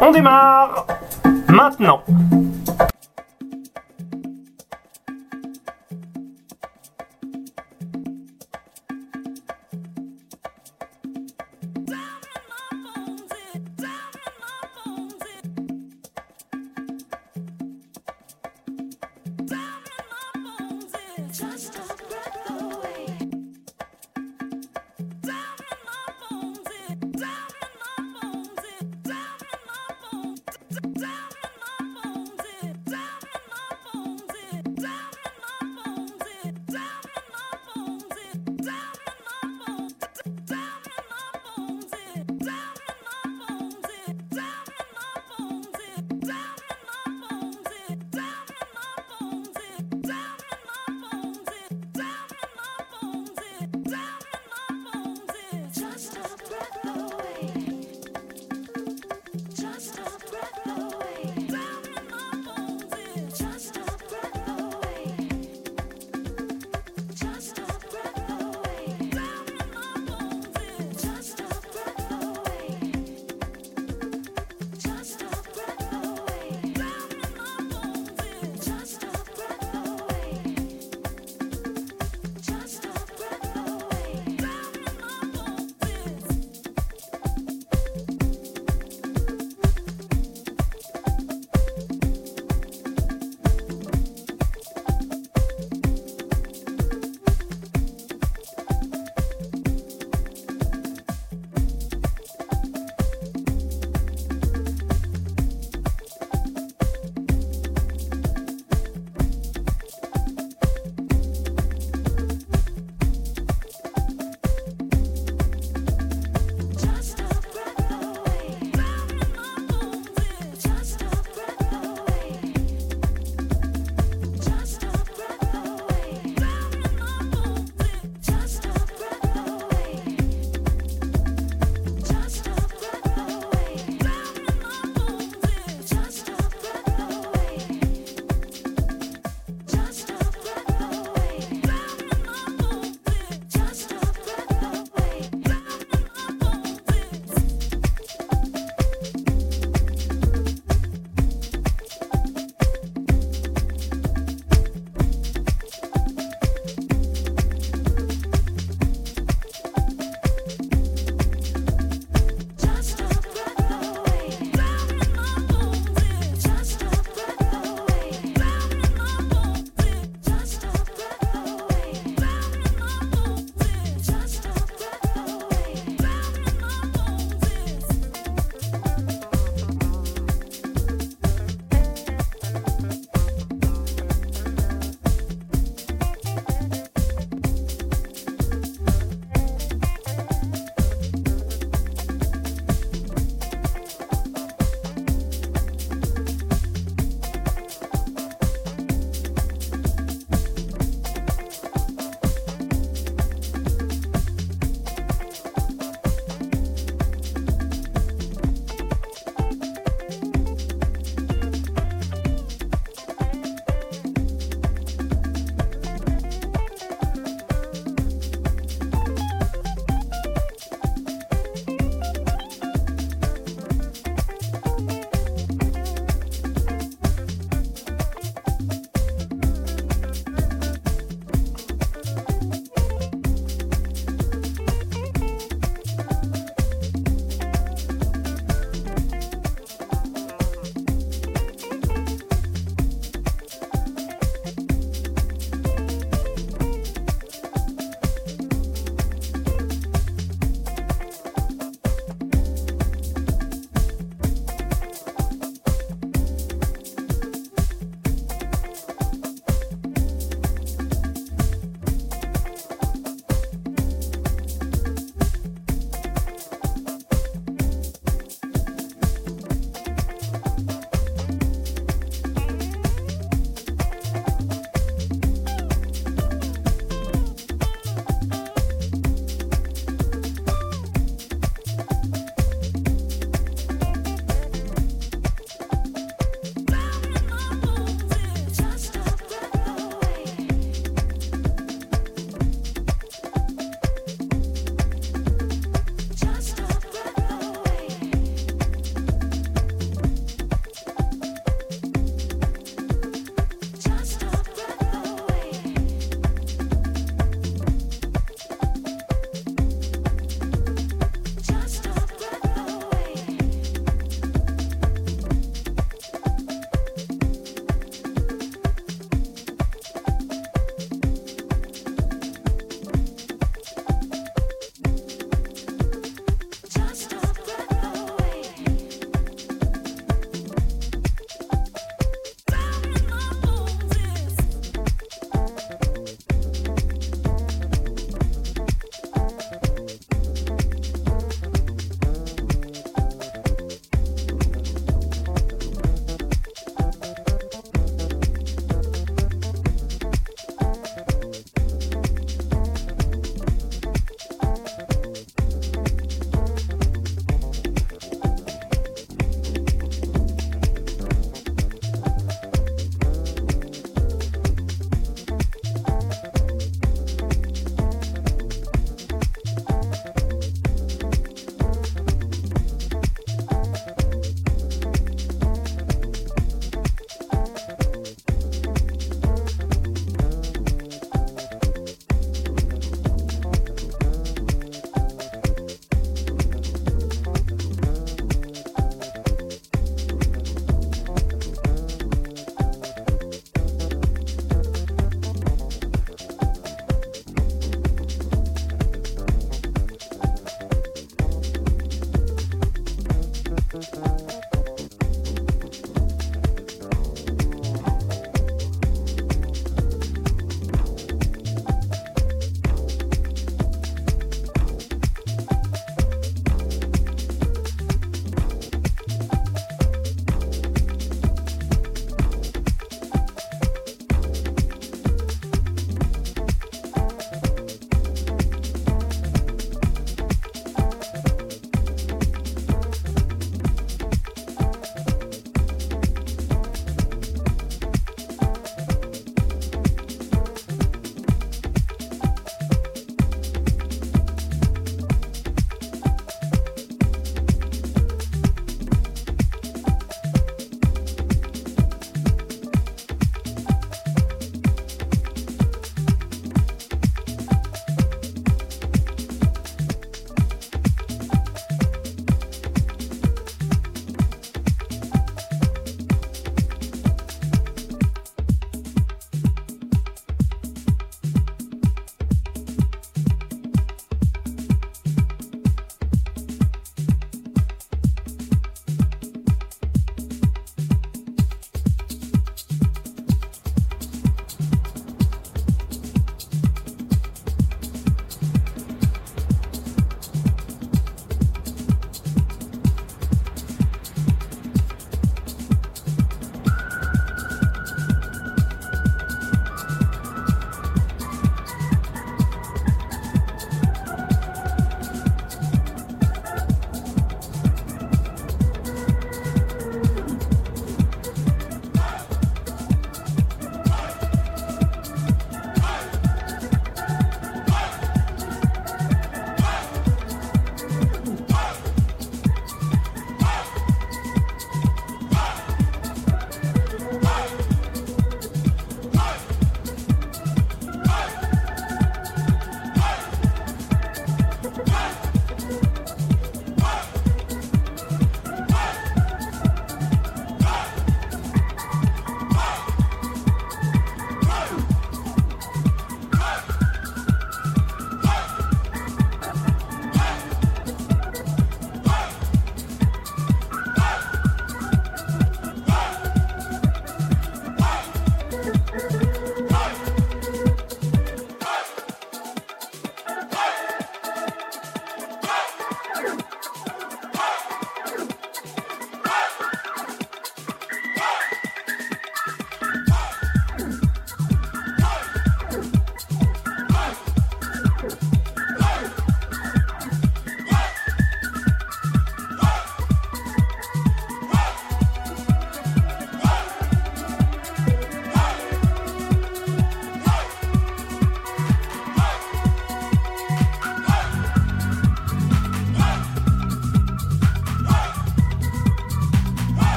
On démarre maintenant.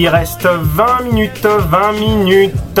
Il reste 20 minutes, 20 minutes.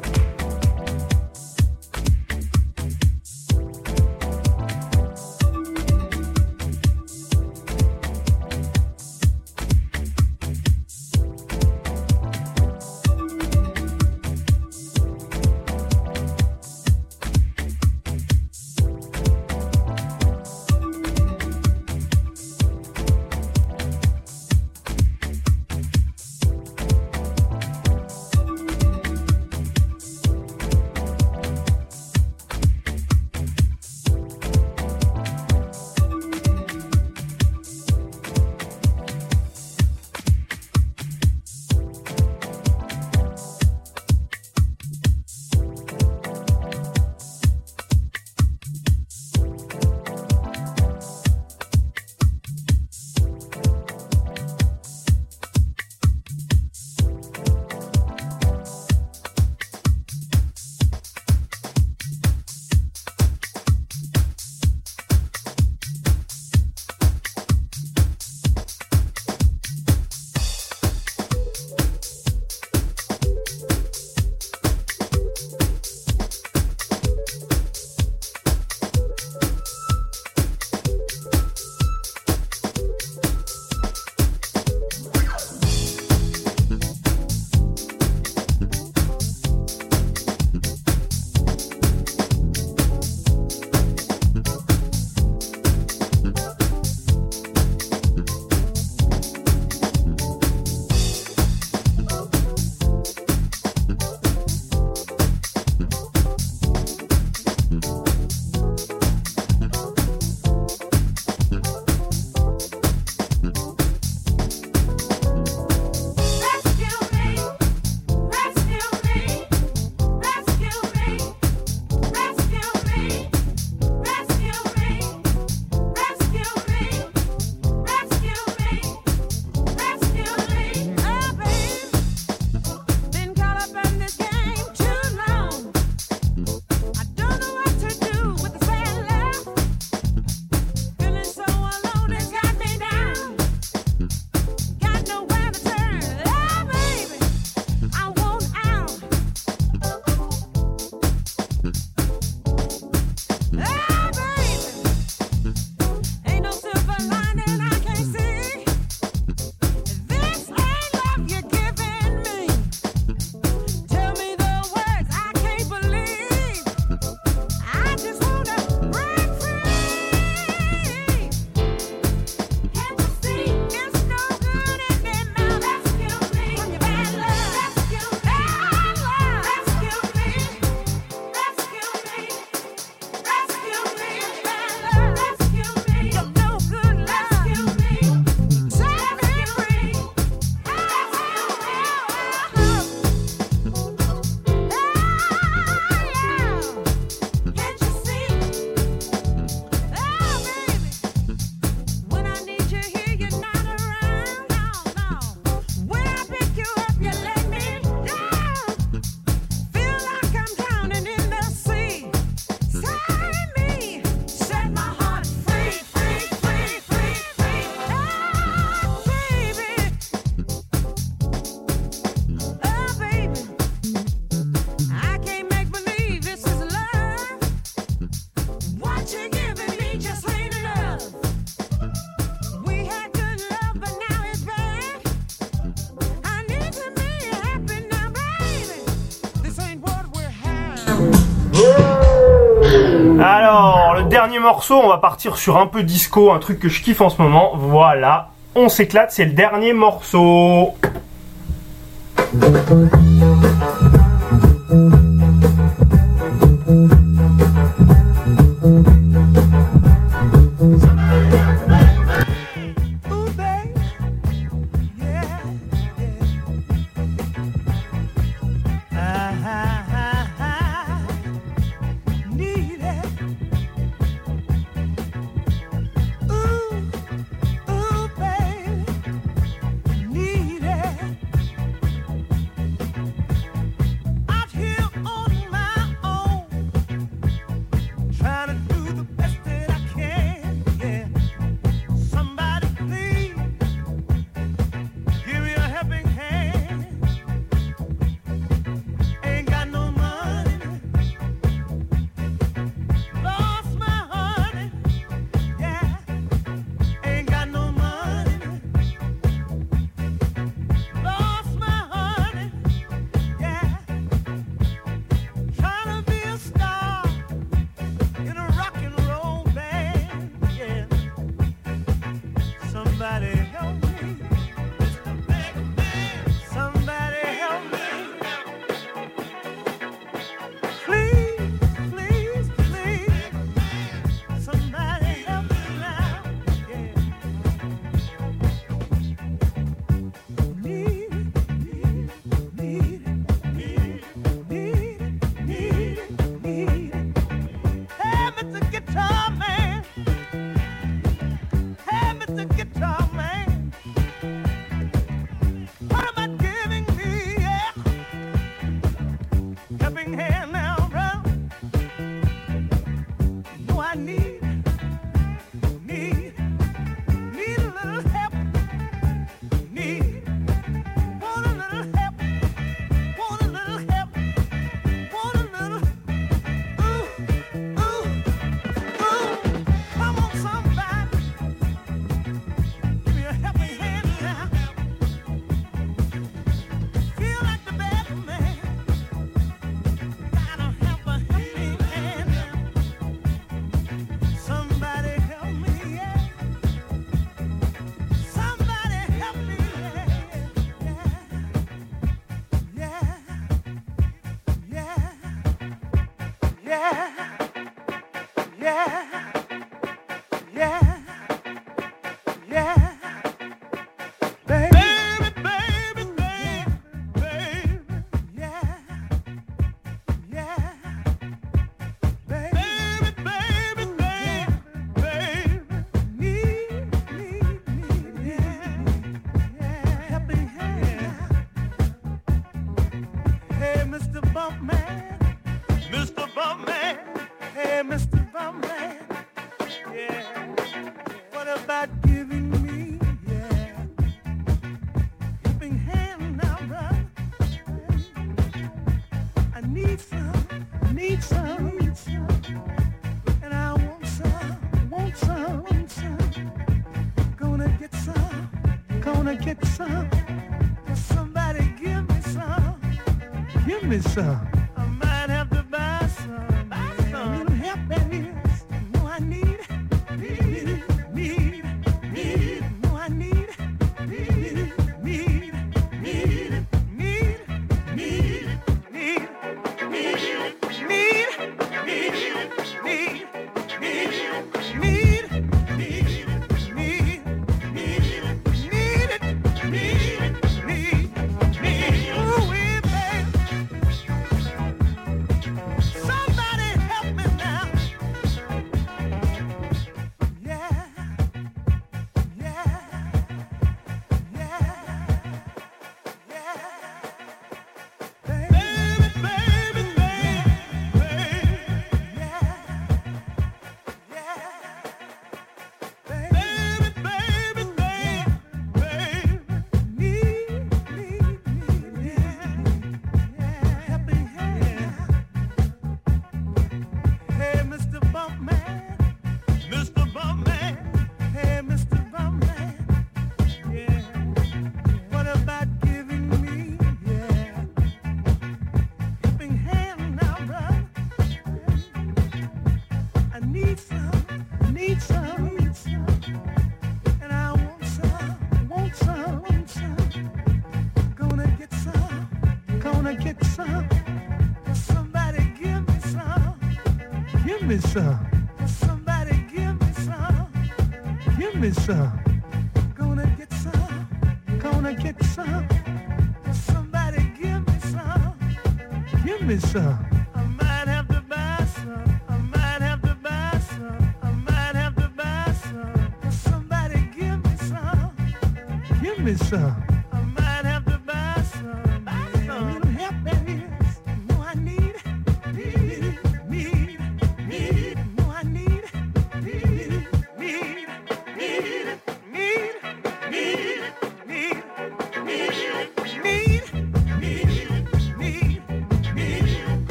dernier morceau, on va partir sur un peu disco, un truc que je kiffe en ce moment. Voilà, on s'éclate, c'est le dernier morceau. Sure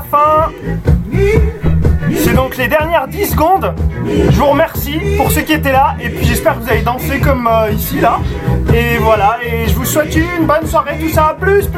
fin. C'est donc les dernières 10 secondes. Je vous remercie pour ceux qui étaient là et puis j'espère que vous avez dansé comme euh, ici là. Et voilà, et je vous souhaite une bonne soirée, tout ça, plus, plus.